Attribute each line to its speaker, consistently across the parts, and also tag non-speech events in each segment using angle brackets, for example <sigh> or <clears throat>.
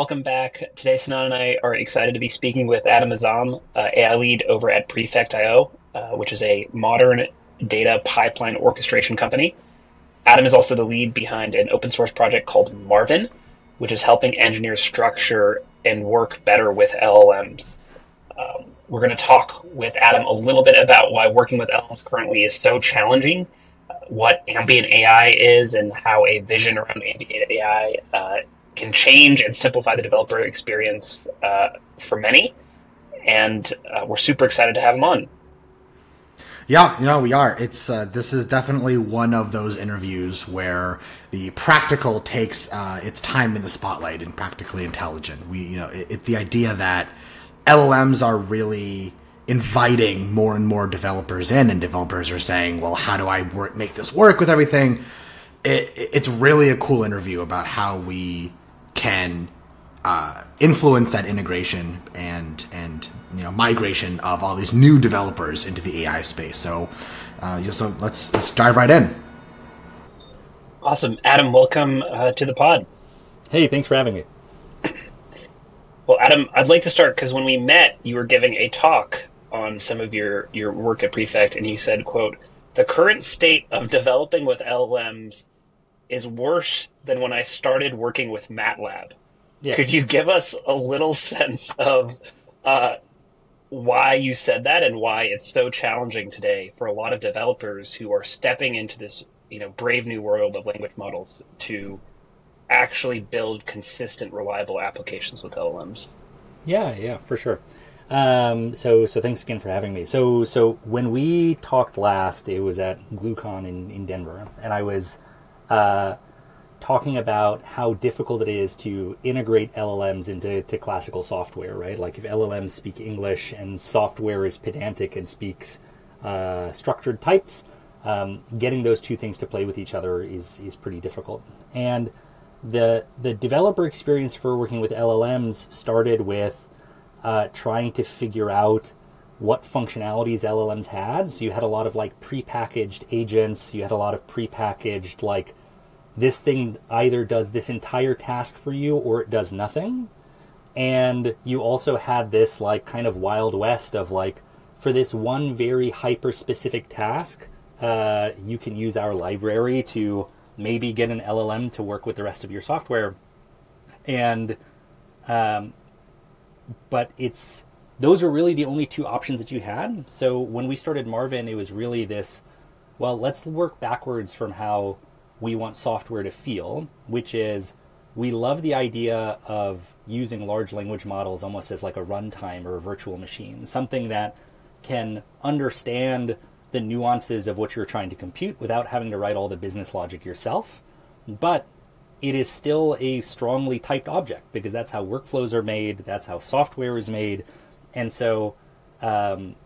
Speaker 1: welcome back. Today, Sinan and I are excited to be speaking with Adam Azzam, uh, AI lead over at Prefect.io, uh, which is a modern data pipeline orchestration company. Adam is also the lead behind an open source project called Marvin, which is helping engineers structure and work better with LLMs. Um, we're going to talk with Adam a little bit about why working with LLMs currently is so challenging, uh, what ambient AI is, and how a vision around ambient AI uh, can change and simplify the developer experience uh, for many. And uh, we're super excited to have him on.
Speaker 2: Yeah, you know we are. It's uh, this is definitely one of those interviews where the practical takes uh, its time in the spotlight and practically intelligent. We, you know, it, it, the idea that LLMs are really inviting more and more developers in, and developers are saying, "Well, how do I work, make this work with everything?" It, it's really a cool interview about how we can uh, influence that integration and and you know migration of all these new developers into the AI space. So, uh, so let's let's dive right in.
Speaker 1: Awesome, Adam. Welcome uh, to the pod.
Speaker 3: Hey, thanks for having me. <clears throat>
Speaker 1: Well, Adam, I'd like to start because when we met, you were giving a talk on some of your your work at Prefect, and you said, "quote The current state of developing with LLMs is worse than when I started working with MATLAB." Yeah. Could you give us a little sense of uh, why you said that and why it's so challenging today for a lot of developers who are stepping into this, you know, brave new world of language models to actually build consistent, reliable applications with LLMs?
Speaker 3: Yeah, yeah, for sure. Um, so, so thanks again for having me. So, so when we talked last, it was at GlueCon in, in Denver, and I was uh, talking about how difficult it is to integrate LLMs into to classical software, right? Like if LLMs speak English and software is pedantic and speaks uh, structured types, um, getting those two things to play with each other is is pretty difficult. And the the developer experience for working with LLMs started with uh, trying to figure out what functionalities LLMs had. So you had a lot of like prepackaged agents. You had a lot of prepackaged like this thing either does this entire task for you or it does nothing. And you also had this like kind of wild west of like for this one very hyper specific task, uh, you can use our library to maybe get an LLM to work with the rest of your software. And um, but it's those are really the only two options that you had. So when we started Marvin, it was really this. Well, let's work backwards from how we want software to feel, which is we love the idea of using large language models almost as like a runtime or a virtual machine, something that can understand the nuances of what you're trying to compute without having to write all the business logic yourself. But it is still a strongly typed object because that's how workflows are made, that's how software is made. And so um,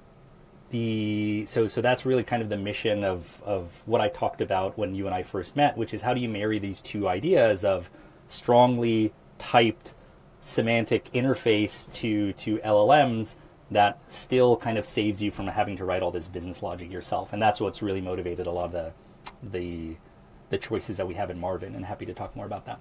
Speaker 3: the so so that's really kind of the mission of of what I talked about when you and I first met, which is how do you marry these two ideas of strongly typed semantic interface to to LLMs that still kind of saves you from having to write all this business logic yourself, and that's what's really motivated a lot of the the the choices that we have in Marvin, and happy to talk more about that.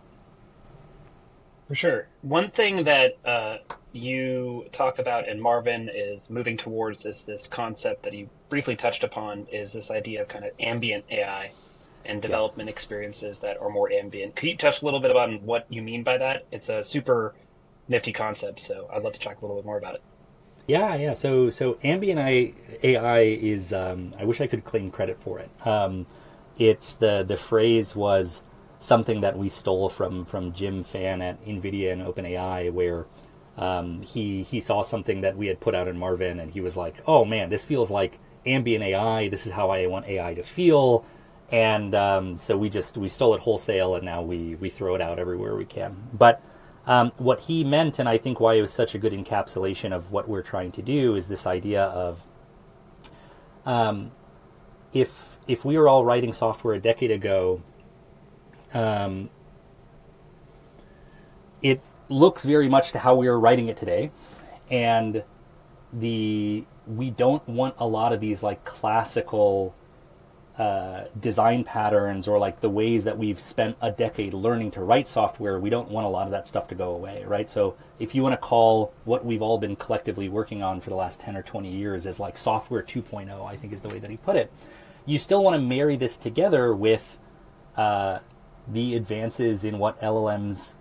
Speaker 1: For sure. One thing that uh, you talk about in Marvin is moving towards this this concept that you briefly touched upon is this idea of kind of ambient AI and development yeah. experiences that are more ambient. Could you touch a little bit about what you mean by that? It's a super nifty concept, so I'd love to talk a little bit more about it.
Speaker 3: Yeah, yeah. So, so ambient AI is. Um, I wish I could claim credit for it. Um, it's the the phrase was something that we stole from from Jim Fan at NVIDIA and OpenAI, where um, he he saw something that we had put out in Marvin, and he was like, "Oh man, this feels like ambient AI. This is how I want AI to feel." And um, so we just we stole it wholesale, and now we we throw it out everywhere we can. But um, what he meant, and I think why it was such a good encapsulation of what we're trying to do, is this idea of um, if if we were all writing software a decade ago um, it looks very much to how we are writing it today, and the we don't want a lot of these like classical uh, design patterns or like the ways that we've spent a decade learning to write software, we don't want a lot of that stuff to go away, right? So if you want to call what we've all been collectively working on for the last 10 or 20 years as like software 2.0, I think is the way that he put it, you still want to marry this together with uh, the advances in what LLMs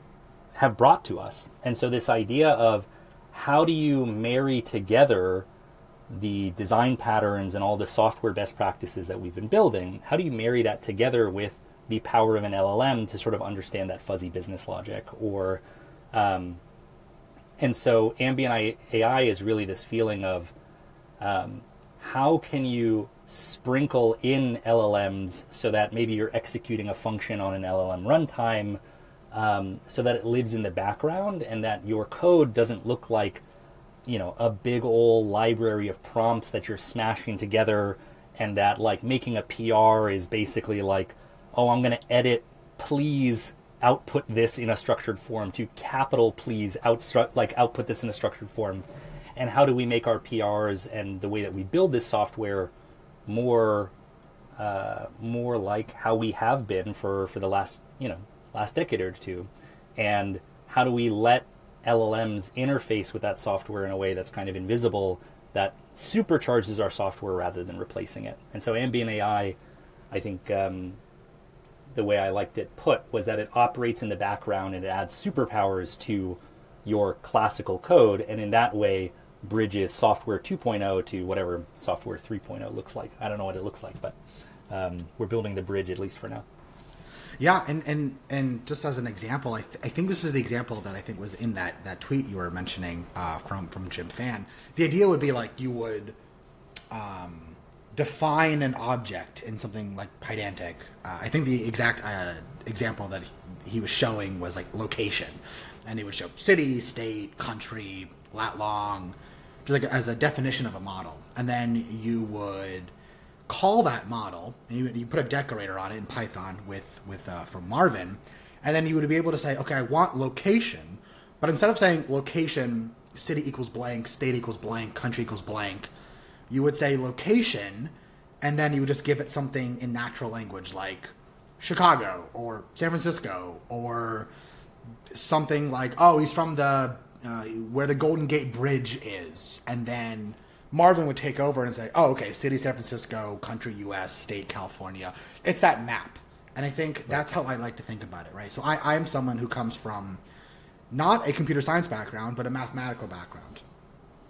Speaker 3: have brought to us. And so this idea of how do you marry together the design patterns and all the software best practices that we've been building, how do you marry that together with the power of an LLM to sort of understand that fuzzy business logic? Or, um, and so ambient AI is really this feeling of um, how can you sprinkle in LLMs so that maybe you're executing a function on an LLM runtime um, so that it lives in the background and that your code doesn't look like you know a big old library of prompts that you're smashing together and that like making a pr is basically like oh i'm going to edit please output this in a structured form to capital please outstru- like output this in a structured form. And how do we make our prs and the way that we build this software more uh, more like how we have been for for the last you know last decade or two and how do we let LLMs interface with that software in a way that's kind of invisible that supercharges our software rather than replacing it. And so ambient AI, I think um, the way I liked it put was that it operates in the background and it adds superpowers to your classical code, and in that way bridges software 2.0 to whatever software 3.0 looks like. I don't know what it looks like, but um, we're building the bridge at least for now.
Speaker 2: Yeah, and and and just as an example, I, th- I think this is the example that I think was in that that tweet you were mentioning uh, from from Jim Fan. The idea would be like you would um, define an object in something like Pydantic. Uh, I think the exact uh, example that he was showing was like location, and he would show city, state, country, lat long, just like as a definition of a model, and then you would call that model, and you, you put a decorator on it in Python with with uh, from Marvin, and then you would be able to say, okay, I want location, but instead of saying location, city equals blank, state equals blank, country equals blank, you would say location, and then you would just give it something in natural language like Chicago or San Francisco or something like, oh, he's from the uh, where the Golden Gate Bridge is, and then Marvin would take over and say, "Oh, okay, city San Francisco, country U.S., state California." It's that map, and I think that's how I like to think about it, right? So I, I am someone who comes from not a computer science background, but a mathematical background,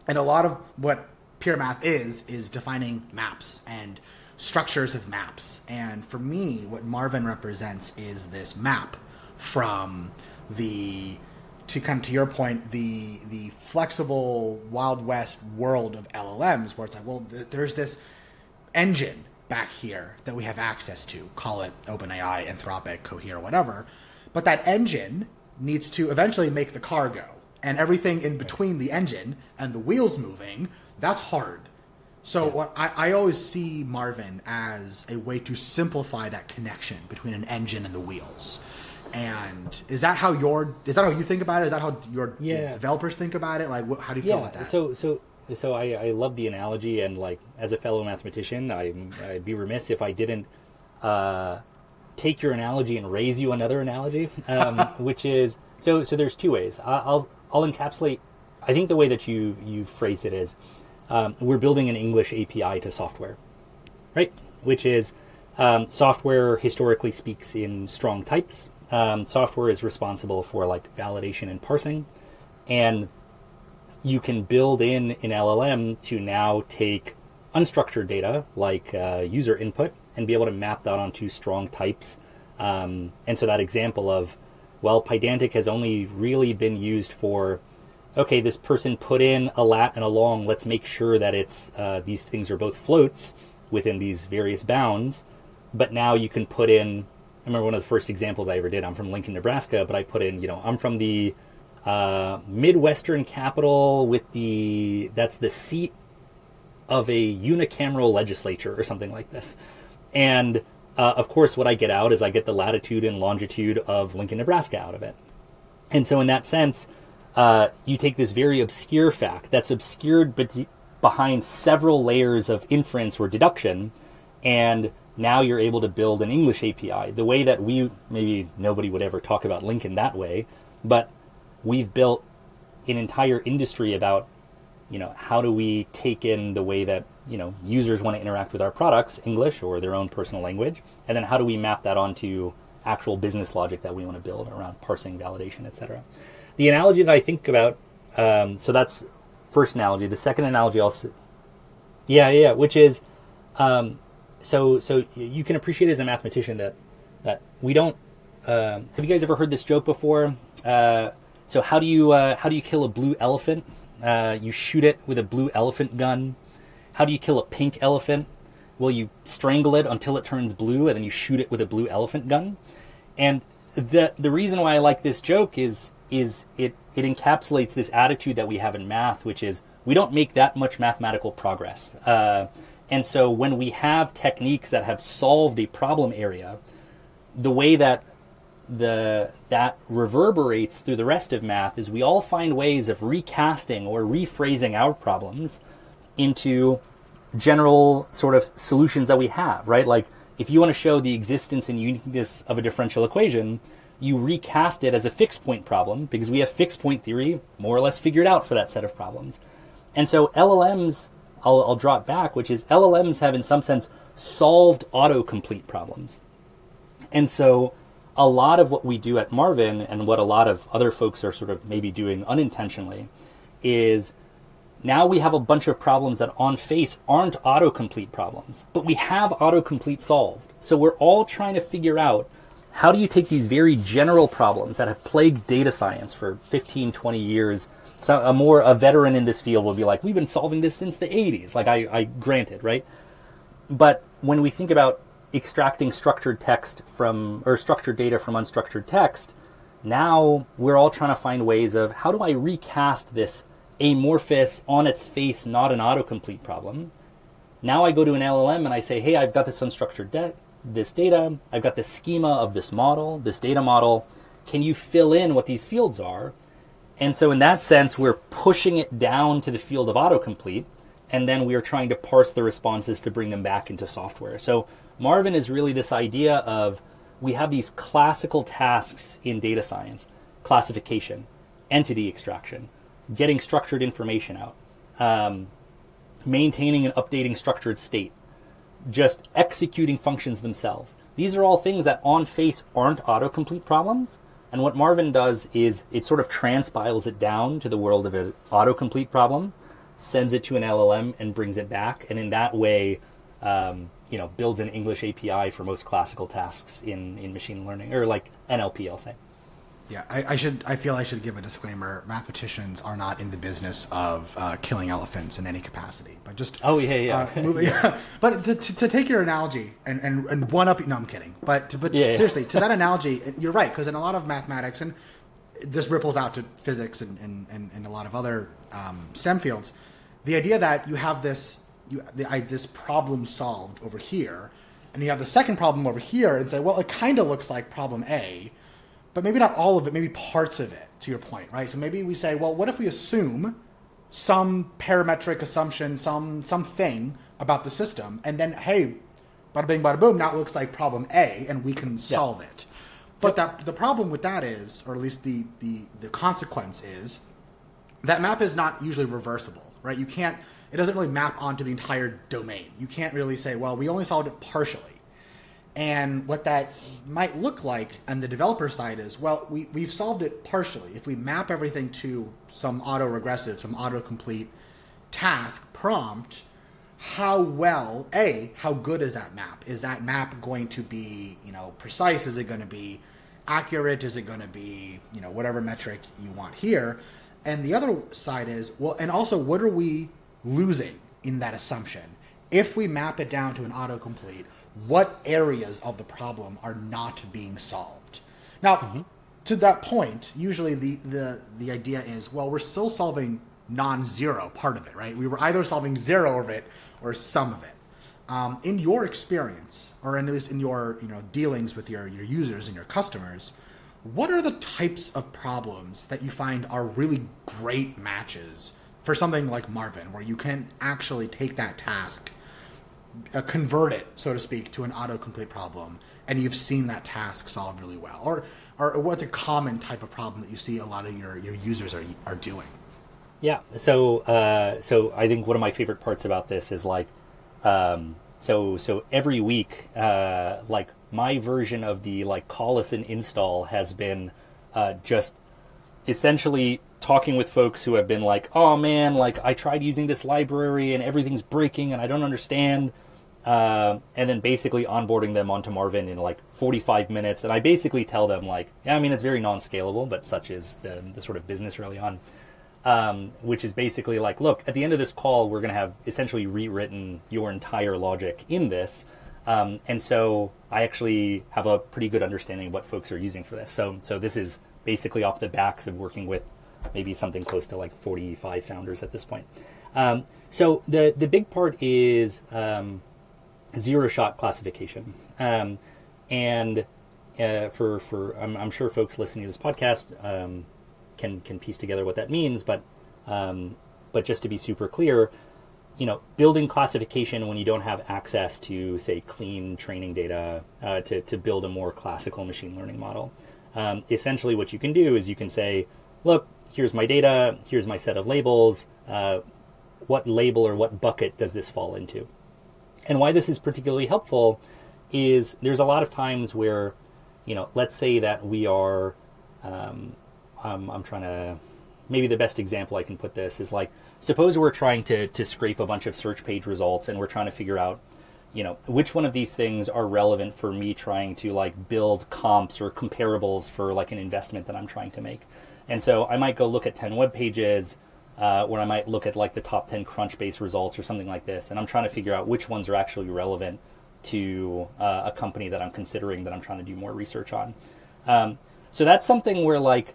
Speaker 2: and a lot of what pure math is is defining maps and structures of maps. And for me, what Marvin represents is this map from the to come to your point, the the flexible Wild West world of LLMs, where it's like, well, th- there's this engine back here that we have access to. Call it OpenAI, Anthropic, Cohere, whatever. But that engine needs to eventually make the car go, and everything in between the engine and the wheels moving, that's hard. So yeah. what I, I always see Marvin as a way to simplify that connection between an engine and the wheels. And is that how your is that how you think about it? Is that how your
Speaker 3: yeah.
Speaker 2: developers think about it? Like, what, how do you feel
Speaker 3: yeah.
Speaker 2: about that?
Speaker 3: So, so, so I, I love the analogy, and like as a fellow mathematician, I, I'd be remiss if I didn't uh, take your analogy and raise you another analogy, um, <laughs> which is so. So there's two ways. I'll I'll encapsulate. I think the way that you you phrase it is, um, we're building an English API to software, right? Which is um, software historically speaks in strong types um, software is responsible for like validation and parsing, and you can build in an LLM to now take unstructured data like uh, user input and be able to map that onto strong types. Um, and so that example of, well, Pydantic has only really been used for, okay, this person put in a lat and a long. Let's make sure that it's uh, these things are both floats within these various bounds. But now you can put in I remember one of the first examples I ever did. I'm from Lincoln, Nebraska, but I put in, you know, I'm from the uh, Midwestern capital with the that's the seat of a unicameral legislature or something like this. And uh, of course, what I get out is I get the latitude and longitude of Lincoln, Nebraska out of it. And so, in that sense, uh, you take this very obscure fact that's obscured be- behind several layers of inference or deduction, and now you're able to build an English API. The way that we maybe nobody would ever talk about Lincoln that way, but we've built an entire industry about you know how do we take in the way that you know users want to interact with our products english or their own personal language and then how do we map that onto actual business logic that we want to build around parsing validation etc the analogy that i think about um, so that's first analogy the second analogy also yeah yeah which is um, so so you can appreciate as a mathematician that that we don't uh, have you guys ever heard this joke before uh, so how do you uh, how do you kill a blue elephant uh, you shoot it with a blue elephant gun. How do you kill a pink elephant? Well, you strangle it until it turns blue, and then you shoot it with a blue elephant gun. And the the reason why I like this joke is is it it encapsulates this attitude that we have in math, which is we don't make that much mathematical progress. Uh, and so when we have techniques that have solved a problem area, the way that the that reverberates through the rest of math is we all find ways of recasting or rephrasing our problems into general sort of solutions that we have, right? Like if you want to show the existence and uniqueness of a differential equation, you recast it as a fixed point problem because we have fixed point theory more or less figured out for that set of problems. And so LLMs, I'll, I'll it back, which is LLMs have in some sense solved autocomplete problems. And so a lot of what we do at Marvin and what a lot of other folks are sort of maybe doing unintentionally is now we have a bunch of problems that on face aren't autocomplete problems, but we have autocomplete solved. So we're all trying to figure out how do you take these very general problems that have plagued data science for 15, 20 years. So a more a veteran in this field will be like, we've been solving this since the 80s. Like I, I granted, right? But when we think about extracting structured text from or structured data from unstructured text, now we're all trying to find ways of how do I recast this amorphous, on its face, not an autocomplete problem. Now I go to an LLM and I say, hey, I've got this unstructured de- this data, I've got the schema of this model, this data model. Can you fill in what these fields are? And so, in that sense, we're pushing it down to the field of autocomplete, and then we are trying to parse the responses to bring them back into software. So, Marvin is really this idea of we have these classical tasks in data science classification, entity extraction, getting structured information out, um, maintaining and updating structured state, just executing functions themselves. These are all things that on face aren't autocomplete problems. And what Marvin does is it sort of transpiles it down to the world of an autocomplete problem, sends it to an LLM, and brings it back. And in that way, um, you know builds an English API for most classical tasks in in machine learning or like NLP. I'll say.
Speaker 2: Yeah, I, I, should. I feel I should give a disclaimer. Mathematicians are not in the business of uh, killing elephants in any capacity. But just
Speaker 3: oh yeah yeah.
Speaker 2: Uh, moving, <laughs> yeah. <laughs> But to, to, to, take your analogy and, and, and one up. No, I'm kidding. But to, but yeah, seriously, yeah. to that <laughs> analogy, you're right because in a lot of mathematics and this ripples out to physics and, and, and, and a lot of other um, STEM fields. The idea that you have this you the, I, this problem solved over here, and you have the second problem over here, and say, well, it kind of looks like problem A, but maybe not all of it, maybe parts of it. To your point, right? So maybe we say, well, what if we assume some parametric assumption, some something about the system, and then hey, bada bing, bada boom, now it looks like problem A, and we can solve yeah. it. But that the problem with that is, or at least the the the consequence is, that map is not usually reversible, right? You can't it doesn't really map onto the entire domain. You can't really say, well, we only solved it partially. And what that might look like on the developer side is, well, we, we've solved it partially. If we map everything to some auto-regressive, some autocomplete task prompt, how well, A, how good is that map? Is that map going to be, you know, precise? Is it going to be accurate? Is it going to be, you know, whatever metric you want here? And the other side is, well, and also what are we losing in that assumption. If we map it down to an autocomplete, what areas of the problem are not being solved? Now, mm-hmm. to that point, usually the, the, the idea is, well, we're still solving non-zero part of it, right? We were either solving zero of it or some of it. Um, in your experience, or at least in your you know dealings with your, your users and your customers, what are the types of problems that you find are really great matches for something like Marvin, where you can actually take that task, uh, convert it, so to speak, to an autocomplete problem, and you've seen that task solved really well, or or what's a common type of problem that you see a lot of your, your users are are doing?
Speaker 3: Yeah. So uh, so I think one of my favorite parts about this is like, um, so so every week, uh, like my version of the like call us and install has been uh, just essentially talking with folks who have been like, oh man, like I tried using this library and everything's breaking and I don't understand. Uh, and then basically onboarding them onto Marvin in like 45 minutes. And I basically tell them like, yeah, I mean, it's very non-scalable, but such is the, the sort of business early on. Um, which is basically like, look, at the end of this call, we're going to have essentially rewritten your entire logic in this. Um, and so I actually have a pretty good understanding of what folks are using for this. So, so this is basically off the backs of working with maybe something close to like 45 founders at this point. Um, so the the big part is um, zero shot classification, um, and uh, for for I'm, I'm, sure folks listening to this podcast um, can can piece together what that means, but um, but just to be super clear, you know, building classification when you don't have access to say clean training data uh, to to build a more classical machine learning model. Um, essentially, what you can do is you can say, look, here's my data, here's my set of labels. Uh, what label or what bucket does this fall into? And why this is particularly helpful is there's a lot of times where, you know, let's say that we are, um, um, I'm trying to, maybe the best example I can put this is like, suppose we're trying to, to scrape a bunch of search page results and we're trying to figure out, you know, which one of these things are relevant for me trying to like build comps or comparables for like an investment that I'm trying to make. And so I might go look at 10 web pages, uh, where I might look at like the top 10 Crunchbase results or something like this. And I'm trying to figure out which ones are actually relevant to uh, a company that I'm considering that I'm trying to do more research on. Um, so that's something where like,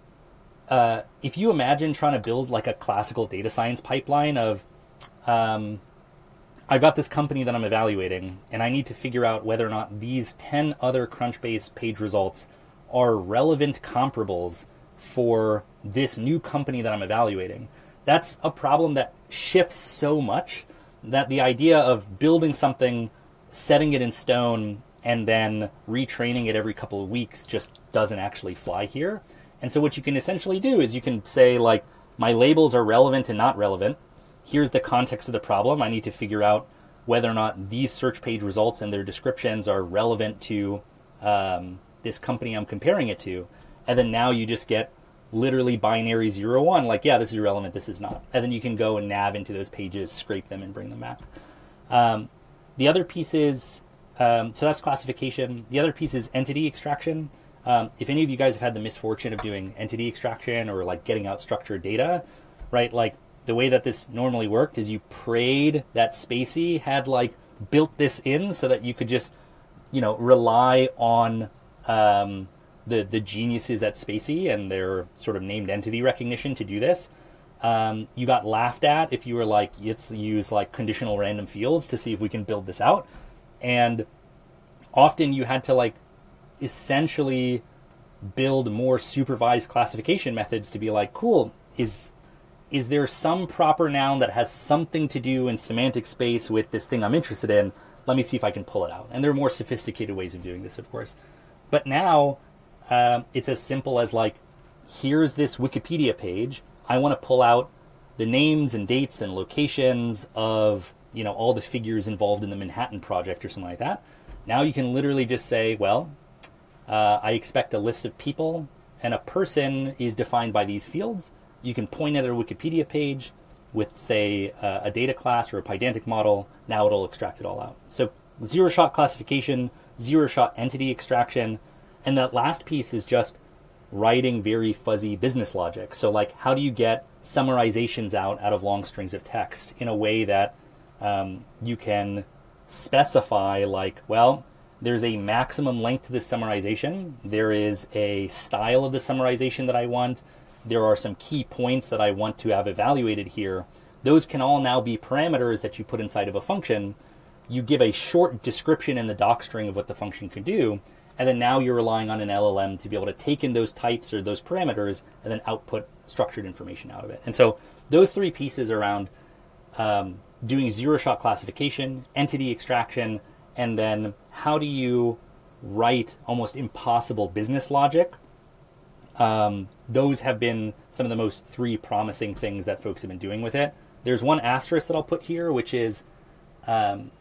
Speaker 3: uh, if you imagine trying to build like a classical data science pipeline of, um, I've got this company that I'm evaluating, and I need to figure out whether or not these 10 other Crunchbase page results are relevant comparables for this new company that I'm evaluating. That's a problem that shifts so much that the idea of building something, setting it in stone, and then retraining it every couple of weeks just doesn't actually fly here. And so, what you can essentially do is you can say, like, my labels are relevant and not relevant. Here's the context of the problem. I need to figure out whether or not these search page results and their descriptions are relevant to um, this company I'm comparing it to. And then now you just get literally binary zero one like yeah this is relevant this is not. And then you can go and nav into those pages scrape them and bring them back. Um, the other piece is um, so that's classification. The other piece is entity extraction. Um, if any of you guys have had the misfortune of doing entity extraction or like getting out structured data right like the way that this normally worked is you prayed that spaCy had like built this in so that you could just you know rely on um, the the geniuses at spaCy and their sort of named entity recognition to do this. Um, you got laughed at if you were like, let's use like conditional random fields to see if we can build this out. And often you had to like essentially build more supervised classification methods to be like, cool, is is there some proper noun that has something to do in semantic space with this thing I'm interested in? Let me see if I can pull it out. And there are more sophisticated ways of doing this, of course. But now um, it's as simple as like, here's this Wikipedia page. I want to pull out the names and dates and locations of you know all the figures involved in the Manhattan Project or something like that. Now you can literally just say, well, uh, I expect a list of people, and a person is defined by these fields. You can point at a Wikipedia page with, say, uh, a data class or a Pydantic model. Now it'll extract it all out. So zero shot classification, zero shot entity extraction, and that last piece is just writing very fuzzy business logic. So, like, how do you get summarizations out out of long strings of text in a way that um, you can specify, like, well, there's a maximum length to this summarization. There is a style of the summarization that I want. There are some key points that I want to have evaluated here. Those can all now be parameters that you put inside of a function. You give a short description in the doc string of what the function could do, and then now you're relying on an LLM to be able to take in those types or those parameters and then output structured information out of it. And so those three pieces around um, doing zero shot classification, entity extraction, and then how do you write almost impossible business logic? Um, those have been some of the most three promising things that folks have been doing with it. There's one asterisk that I'll put here, which is um,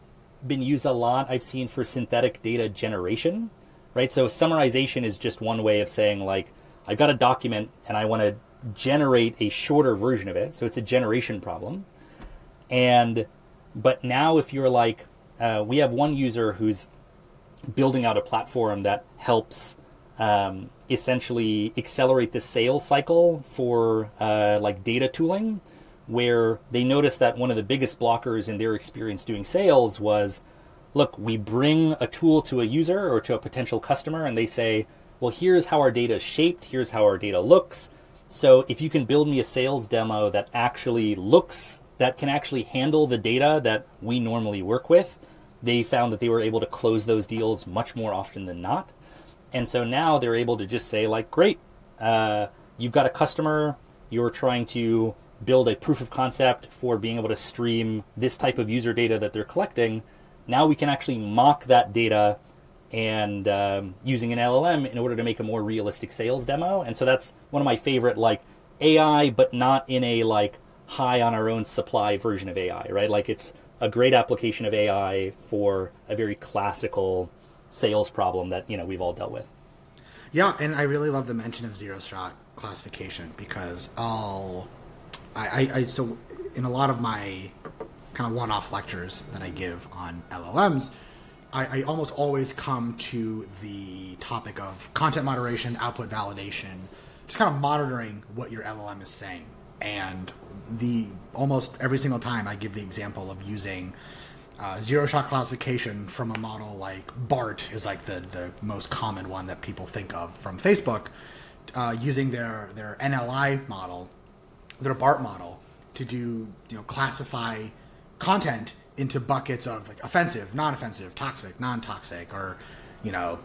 Speaker 3: been used a lot. I've seen for synthetic data generation, right? So summarization is just one way of saying like I've got a document and I want to generate a shorter version of it. So it's a generation problem. And but now if you're like uh, we have one user who's building out a platform that helps um, essentially accelerate the sales cycle for uh, like data tooling where they noticed that one of the biggest blockers in their experience doing sales was look we bring a tool to a user or to a potential customer and they say well here's how our data is shaped here's how our data looks so if you can build me a sales demo that actually looks that can actually handle the data that we normally work with they found that they were able to close those deals much more often than not. And so now they're able to just say, like, great, uh, you've got a customer, you're trying to build a proof of concept for being able to stream this type of user data that they're collecting. Now we can actually mock that data and um, using an LLM in order to make a more realistic sales demo. And so that's one of my favorite, like AI, but not in a like high on our own supply version of AI, right? Like it's a great application of AI for a very classical sales problem that you know we've all dealt with.
Speaker 2: Yeah, and I really love the mention of zero shot classification because I'll, I, I, I so in a lot of my kind of one off lectures that I give on LLMs, I, I, almost always come to the topic of content moderation, output validation, just kind of monitoring what your LLM is saying and the almost every single time I give the example of using uh, zero shot classification from a model like BART is like the, the most common one that people think of from Facebook, uh, using their their NLI model, their BART model to do you know classify content into buckets of like offensive, non-offensive, toxic, non-toxic, or you know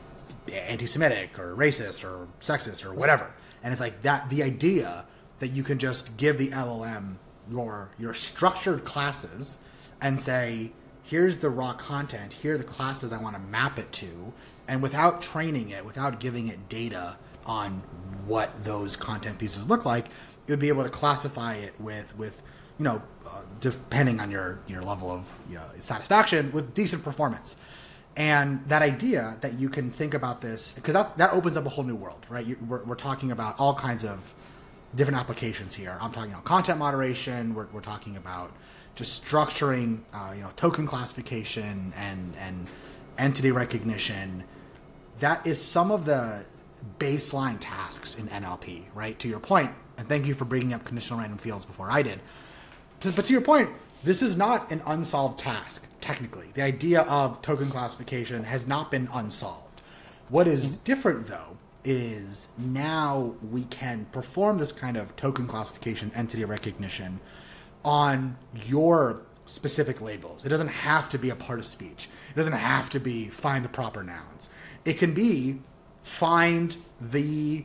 Speaker 2: anti-Semitic or racist or sexist or whatever. And it's like that. The idea that you can just give the LLM your your structured classes and say, here's the raw content, here are the classes I want to map it to, and without training it, without giving it data on what those content pieces look like, would be able to classify it with with you know uh, depending on your your level of you know satisfaction with decent performance and that idea that you can think about this because that, that opens up a whole new world right you, we're, we're talking about all kinds of different applications here. I'm talking about content moderation. We're, we're talking about just structuring, uh, you know, token classification and and entity recognition. That is some of the baseline tasks in NLP, right? To your point, and thank you for bringing up conditional random fields before I did. But to your point, this is not an unsolved task technically. The idea of token classification has not been unsolved. What is different though is now we can perform this kind of token classification, entity recognition on your specific labels. It doesn't have to be a part of speech. It doesn't have to be find the proper nouns. It can be find the,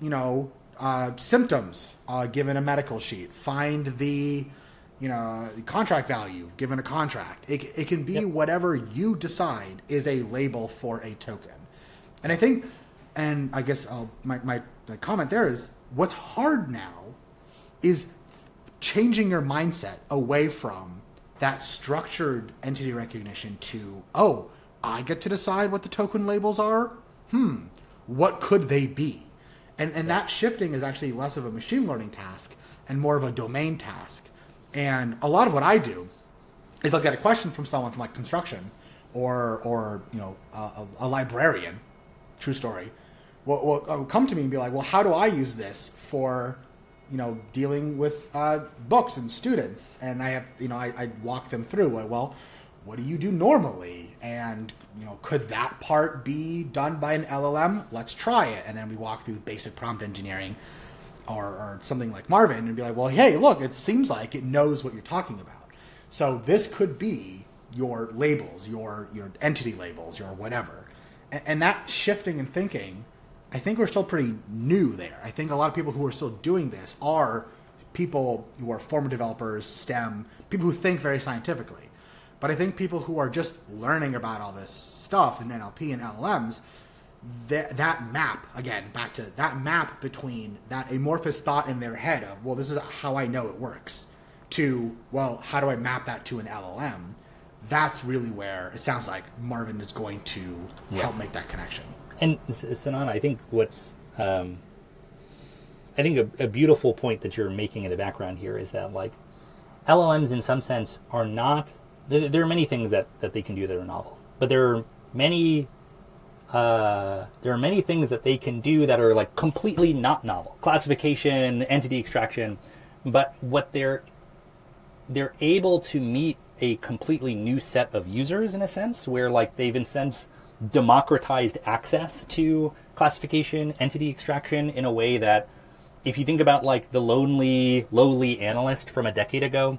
Speaker 2: you know, uh, symptoms uh, given a medical sheet. Find the, you know, contract value given a contract. It, it can be yep. whatever you decide is a label for a token. And I think and I guess I'll, my, my, my comment there is what's hard now is changing your mindset away from that structured entity recognition to, oh, I get to decide what the token labels are? Hmm, what could they be? And, and that shifting is actually less of a machine learning task and more of a domain task. And a lot of what I do is I'll get a question from someone from like construction or, or you know, a, a librarian, true story, will, will come to me and be like, well, how do I use this for, you know, dealing with uh, books and students? And I have, you know, I, I walk them through, well, what do you do normally? And, you know, could that part be done by an LLM? Let's try it. And then we walk through basic prompt engineering or, or something like Marvin and be like, well, hey, look, it seems like it knows what you're talking about. So this could be your labels, your your entity labels, your whatever. And, and that shifting and thinking I think we're still pretty new there. I think a lot of people who are still doing this are people who are former developers, STEM, people who think very scientifically. But I think people who are just learning about all this stuff in NLP and LLMs, that, that map, again, back to that map between that amorphous thought in their head of, well, this is how I know it works, to, well, how do I map that to an LLM? That's really where it sounds like Marvin is going to yeah. help make that connection.
Speaker 3: And Sinan, I think what's um, I think a, a, beautiful point that you're making in the background here is that like LLMs in some sense are not there, there are many things that, that they can do that are novel. But there are many uh, there are many things that they can do that are like completely not novel. Classification entity extraction but what they're they're able to meet a completely new set of users in a sense where like they've in sense democratized access to classification entity extraction in a way that if you think about like the lonely, lowly analyst from a decade ago,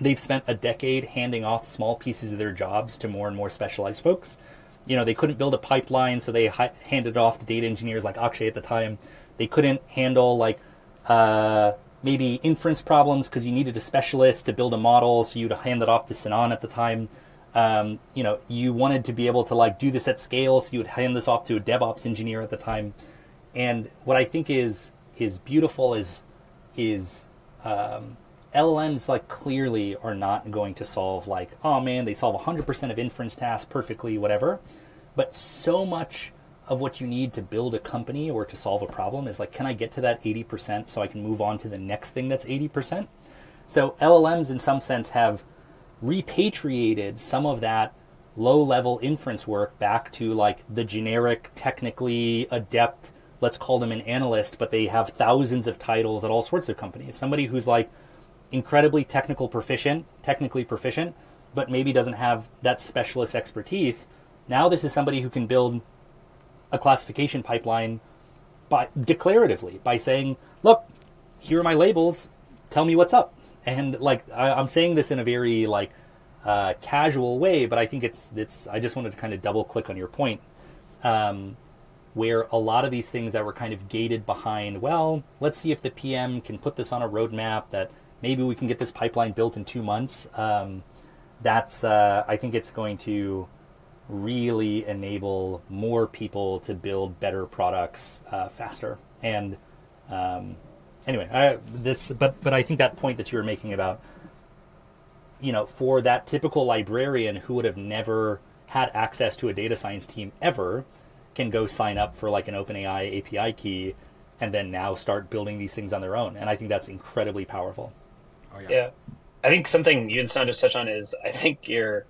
Speaker 3: they've spent a decade handing off small pieces of their jobs to more and more specialized folks. You know, they couldn't build a pipeline, so they hi- handed it off to data engineers like Akshay at the time. They couldn't handle like uh, maybe inference problems because you needed a specialist to build a model, so you'd hand it off to Sinan at the time. Um, you know, you wanted to be able to like do this at scale, so you would hand this off to a DevOps engineer at the time. And what I think is is beautiful is is um, LLMs like clearly are not going to solve like oh man they solve 100% of inference tasks perfectly whatever but so much of what you need to build a company or to solve a problem is like can I get to that 80% so I can move on to the next thing that's 80% so LLMs in some sense have repatriated some of that low level inference work back to like the generic technically adept let's call them an analyst, but they have thousands of titles at all sorts of companies. Somebody who's like incredibly technical proficient, technically proficient, but maybe doesn't have that specialist expertise. Now this is somebody who can build a classification pipeline by declaratively by saying, "Look, here are my labels. Tell me what's up." And like I, am saying this in a very like uh, casual way, but I think it's it's. I just wanted to kind of double click on your point. Um, where a lot of these things that were kind of gated behind, well, let's see if the PM can put this on a roadmap that maybe we can get this pipeline built in two months. Um, that's, uh, I think it's going to really enable more people to build better products uh, faster. And um, anyway, I, this, but but I think that point that you were making about, you know, for that typical librarian who would have never had access to a data science team ever, can go sign up for like an OpenAI API key and then now start building these things on their own. And I think that's incredibly powerful.
Speaker 1: Oh, yeah. yeah. I think something you and Sinan just touched on is I think your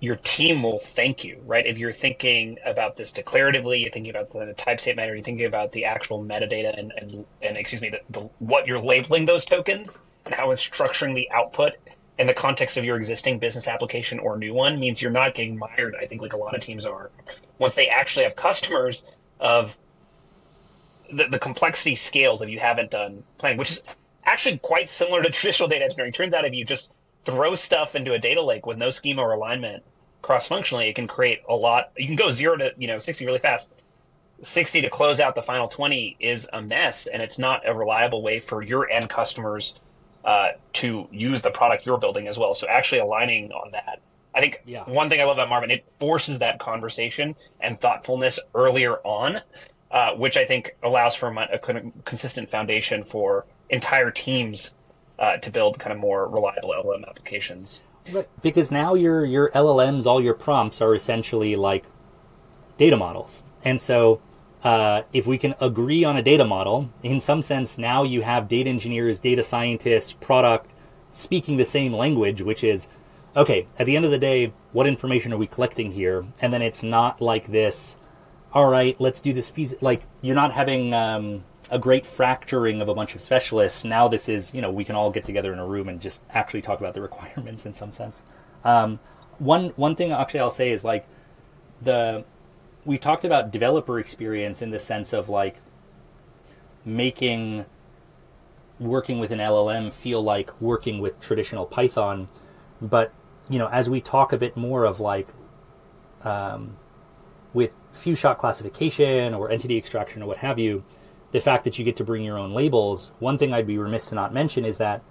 Speaker 1: your team will thank you, right? If you're thinking about this declaratively, you're thinking about the type state matter, you're thinking about the actual metadata and, and, and excuse me, the, the, what you're labeling those tokens and how it's structuring the output in the context of your existing business application or new one means you're not getting mired, I think, like a lot of teams are. Once they actually have customers of the, the complexity scales if you haven't done planning, which is actually quite similar to traditional data engineering. Turns out if you just throw stuff into a data lake with no schema or alignment cross functionally, it can create a lot. You can go zero to you know sixty really fast. 60 to close out the final 20 is a mess and it's not a reliable way for your end customers uh, to use the product you're building as well. So actually aligning on that. I think yeah. one thing I love about Marvin, it forces that conversation and thoughtfulness earlier on, uh, which I think allows for a consistent foundation for entire teams uh, to build kind of more reliable LLM applications.
Speaker 3: Because now your your LLMs, all your prompts are essentially like data models, and so uh, if we can agree on a data model, in some sense, now you have data engineers, data scientists, product speaking the same language, which is okay, at the end of the day, what information are we collecting here? And then it's not like this, all right, let's do this. Like, you're not having um, a great fracturing of a bunch of specialists. Now, this is, you know, we can all get together in a room and just actually talk about the <laughs> requirements in some sense. Um, one, one thing actually I'll say is like the we talked about developer experience in the sense of like making working with an LLM feel like working with traditional Python. But you know, as we talk a bit more of like um, with few shot classification or entity extraction or what have you, the fact that you get to bring your own labels, one thing I'd be remiss to not mention is that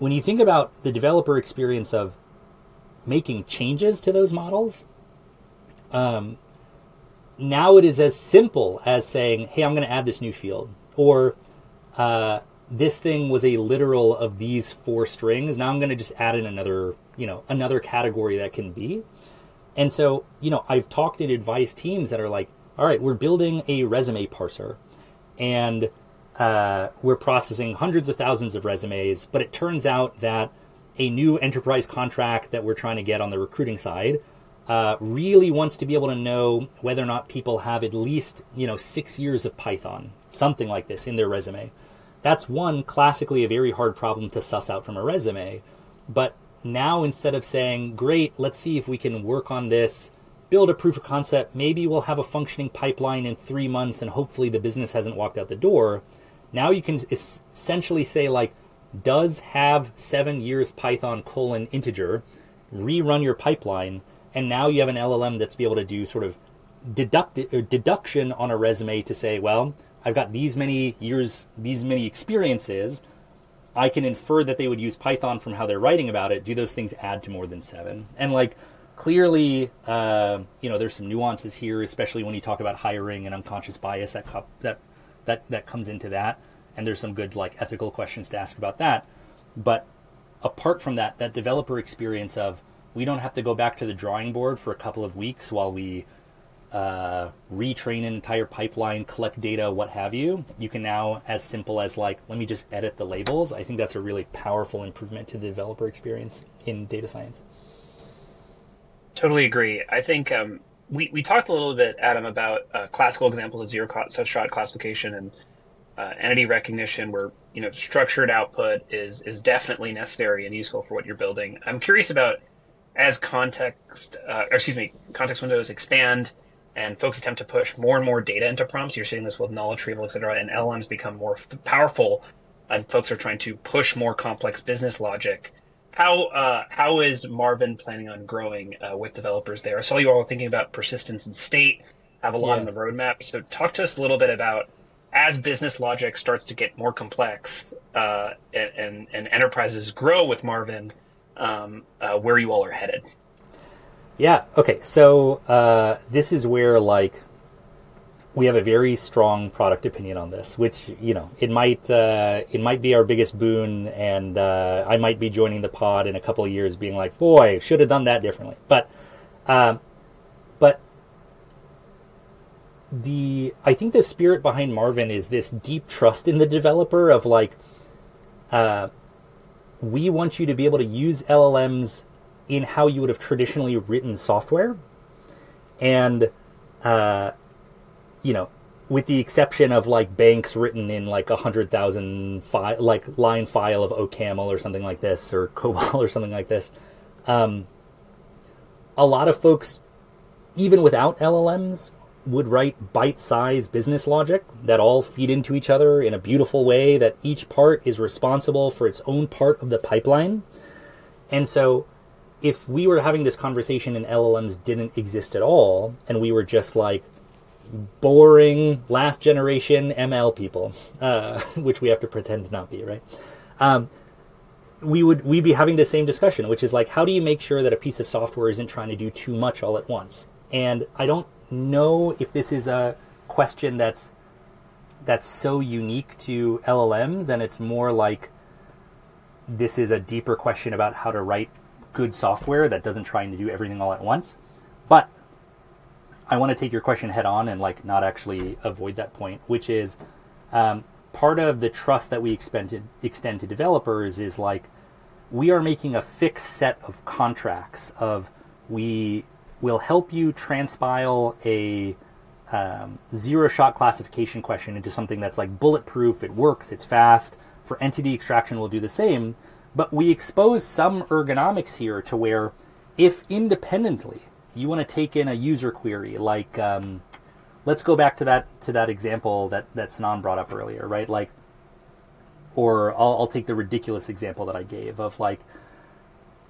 Speaker 3: when you think about the developer experience of making changes to those models, um, now it is as simple as saying, hey, I'm going to add this new field. Or uh, this thing was a literal of these four strings. Now I'm going to just add in another, you know, another category that can be. And so, you know, I've talked and advised teams that are like, all right, we're building a resume parser and uh, we're processing hundreds of thousands of resumes, but it turns out that a new enterprise contract that we're trying to get on the recruiting side uh, really wants to be able to know whether or not people have at least you know six years of Python, something like this, in their resume. That's one classically a very hard problem to suss out from a resume. But now instead of saying, great, let's see if we can work on this, build a proof of concept, maybe we'll have a functioning pipeline in three months and hopefully the business hasn't walked out the door. Now you can essentially say, like, does have seven years Python colon integer, rerun your pipeline, and now you have an LLM that's be able to do sort of deduct deduction on a resume to say, well, I've got these many years, these many experiences. I can infer that they would use Python from how they're writing about it. Do those things add to more than seven? And like clearly, uh, you know, there's some nuances here, especially when you talk about hiring and unconscious bias that that that that comes into that. And there's some good like ethical questions to ask about that. But apart from that, that developer experience of we don't have to go back to the drawing board for a couple of weeks while we uh, retrain an entire pipeline, collect data, what have you. You can now, as simple as like, let me just edit the labels. I think that's a really powerful improvement to the developer experience in data science.
Speaker 1: Totally agree. I think um, we, we talked a little bit, Adam, about uh, classical examples of zero shot classification and uh, entity recognition, where you know structured output is is definitely necessary and useful for what you're building. I'm curious about as context, uh, excuse me, context windows expand and folks attempt to push more and more data into prompts. You're seeing this with knowledge retrieval, et cetera, and LLMs become more f- powerful, and folks are trying to push more complex business logic. How uh, how is Marvin planning on growing uh, with developers there? I saw you all thinking about persistence and state, have a lot yeah. on the roadmap. So talk to us a little bit about as business logic starts to get more complex uh, and, and, and enterprises grow with Marvin, um, uh, where you all are headed.
Speaker 3: Yeah. Okay. So uh, this is where like we have a very strong product opinion on this, which you know it might uh, it might be our biggest boon, and uh, I might be joining the pod in a couple of years, being like, boy, should have done that differently. But um, but the I think the spirit behind Marvin is this deep trust in the developer of like, uh, we want you to be able to use LLMs in how you would have traditionally written software. And, uh, you know, with the exception of like banks written in like a hundred thousand file, like line file of OCaml or something like this, or COBOL <laughs> or something like this, um, a lot of folks, even without LLMs, would write bite-sized business logic that all feed into each other in a beautiful way. That each part is responsible for its own part of the pipeline, and so if we were having this conversation and LLMs didn't exist at all, and we were just like boring last generation ML people, uh, <laughs> which we have to pretend to not be, right? Um, we would we'd be having the same discussion, which is like, how do you make sure that a piece of software isn't trying to do too much all at once? And I don't know if this is a question that's that's so unique to LLMs, and it's more like this is a deeper question about how to write good software that doesn't try to do everything all at once. But I want to take your question head on and like not actually avoid that point, which is um, part of the trust that we extend extend to developers is like we are making a fixed set of contracts of we will help you transpile a um, zero shot classification question into something that's like bulletproof, it works, it's fast. For entity extraction, we'll do the same. But we expose some ergonomics here to where if independently you want to take in a user query, like um, let's go back to that to that example that that Sanan brought up earlier, right? Like, or I'll, I'll take the ridiculous example that I gave of like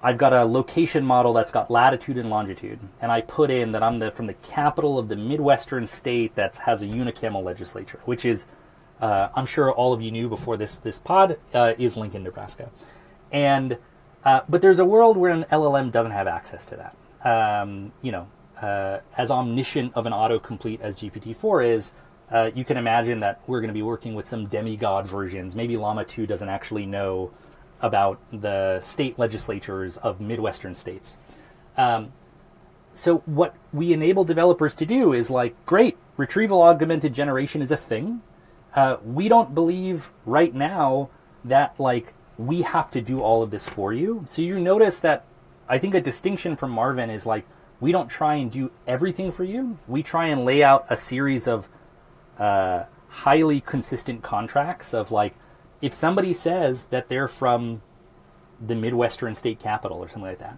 Speaker 3: I've got a location model that's got latitude and longitude, and I put in that I'm the from the capital of the midwestern state that has a unicameral legislature, which is uh, I'm sure all of you knew before this this pod, uh, is Lincoln, Nebraska. And uh, but there's a world where an LLM doesn't have access to that. Um, you know, uh, as omniscient of an autocomplete as GPT-4 is, uh, you can imagine that we're going to be working with some demigod versions. Maybe Llama 2 doesn't actually know about the state legislatures of Midwestern states. Um, so what we enable developers to do is like, great, retrieval augmented generation is a thing. Uh, we don't believe right now that like we have to do all of this for you. So you notice that I think a distinction from Marvin is like we don't try and do everything for you. We try and lay out a series of uh, highly consistent contracts of like if somebody says that they're from the Midwestern state capital or something like that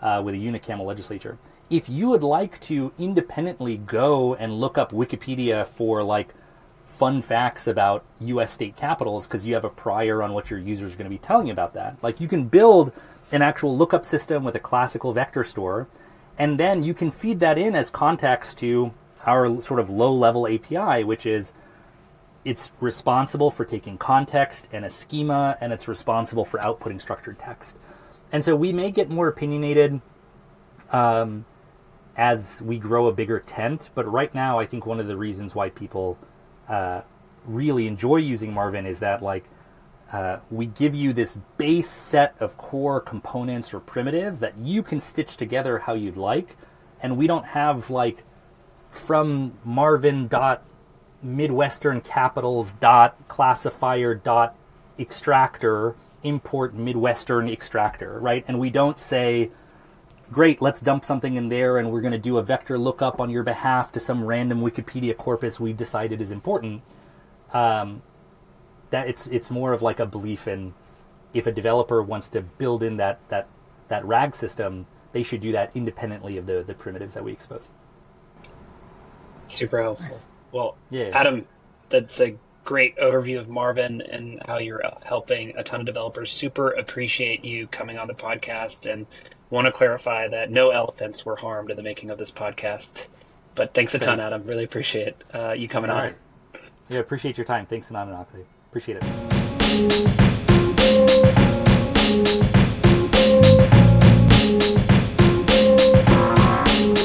Speaker 3: uh, with a unicameral legislature, if you would like to independently go and look up Wikipedia for like fun facts about U.S. state capitals because you have a prior on what your users are going to be telling you about that, like you can build an actual lookup system with a classical vector store, and then you can feed that in as context to our sort of low level API, which is it's responsible for taking context and a schema, and it's responsible for outputting structured text. And so we may get more opinionated um, as we grow a bigger tent, but right now, I think one of the reasons why people uh, really enjoy using Marvin is that like uh, we give you this base set of core components or primitives that you can stitch together how you'd like, and we don't have like from Marvin dot Midwestern capitals dot classifier dot extractor import Midwestern extractor, right? And we don't say, great, let's dump something in there and we're going to do a vector lookup on your behalf to some random Wikipedia corpus we decided is important. Um, that it's it's more of like a belief in if a developer wants to build in that that that RAG system, they should do that independently of the the primitives that we expose.
Speaker 1: Super helpful. Nice. Well, yeah. Adam, that's a great overview of Marvin and how you're uh, helping a ton of developers. Super appreciate you coming on the podcast and want to clarify that no elephants were harmed in the making of this podcast. But thanks a thanks. ton, Adam. Really appreciate uh, you coming All on. Right.
Speaker 3: Yeah, appreciate your time. Thanks, Anand and Oxy. Appreciate it.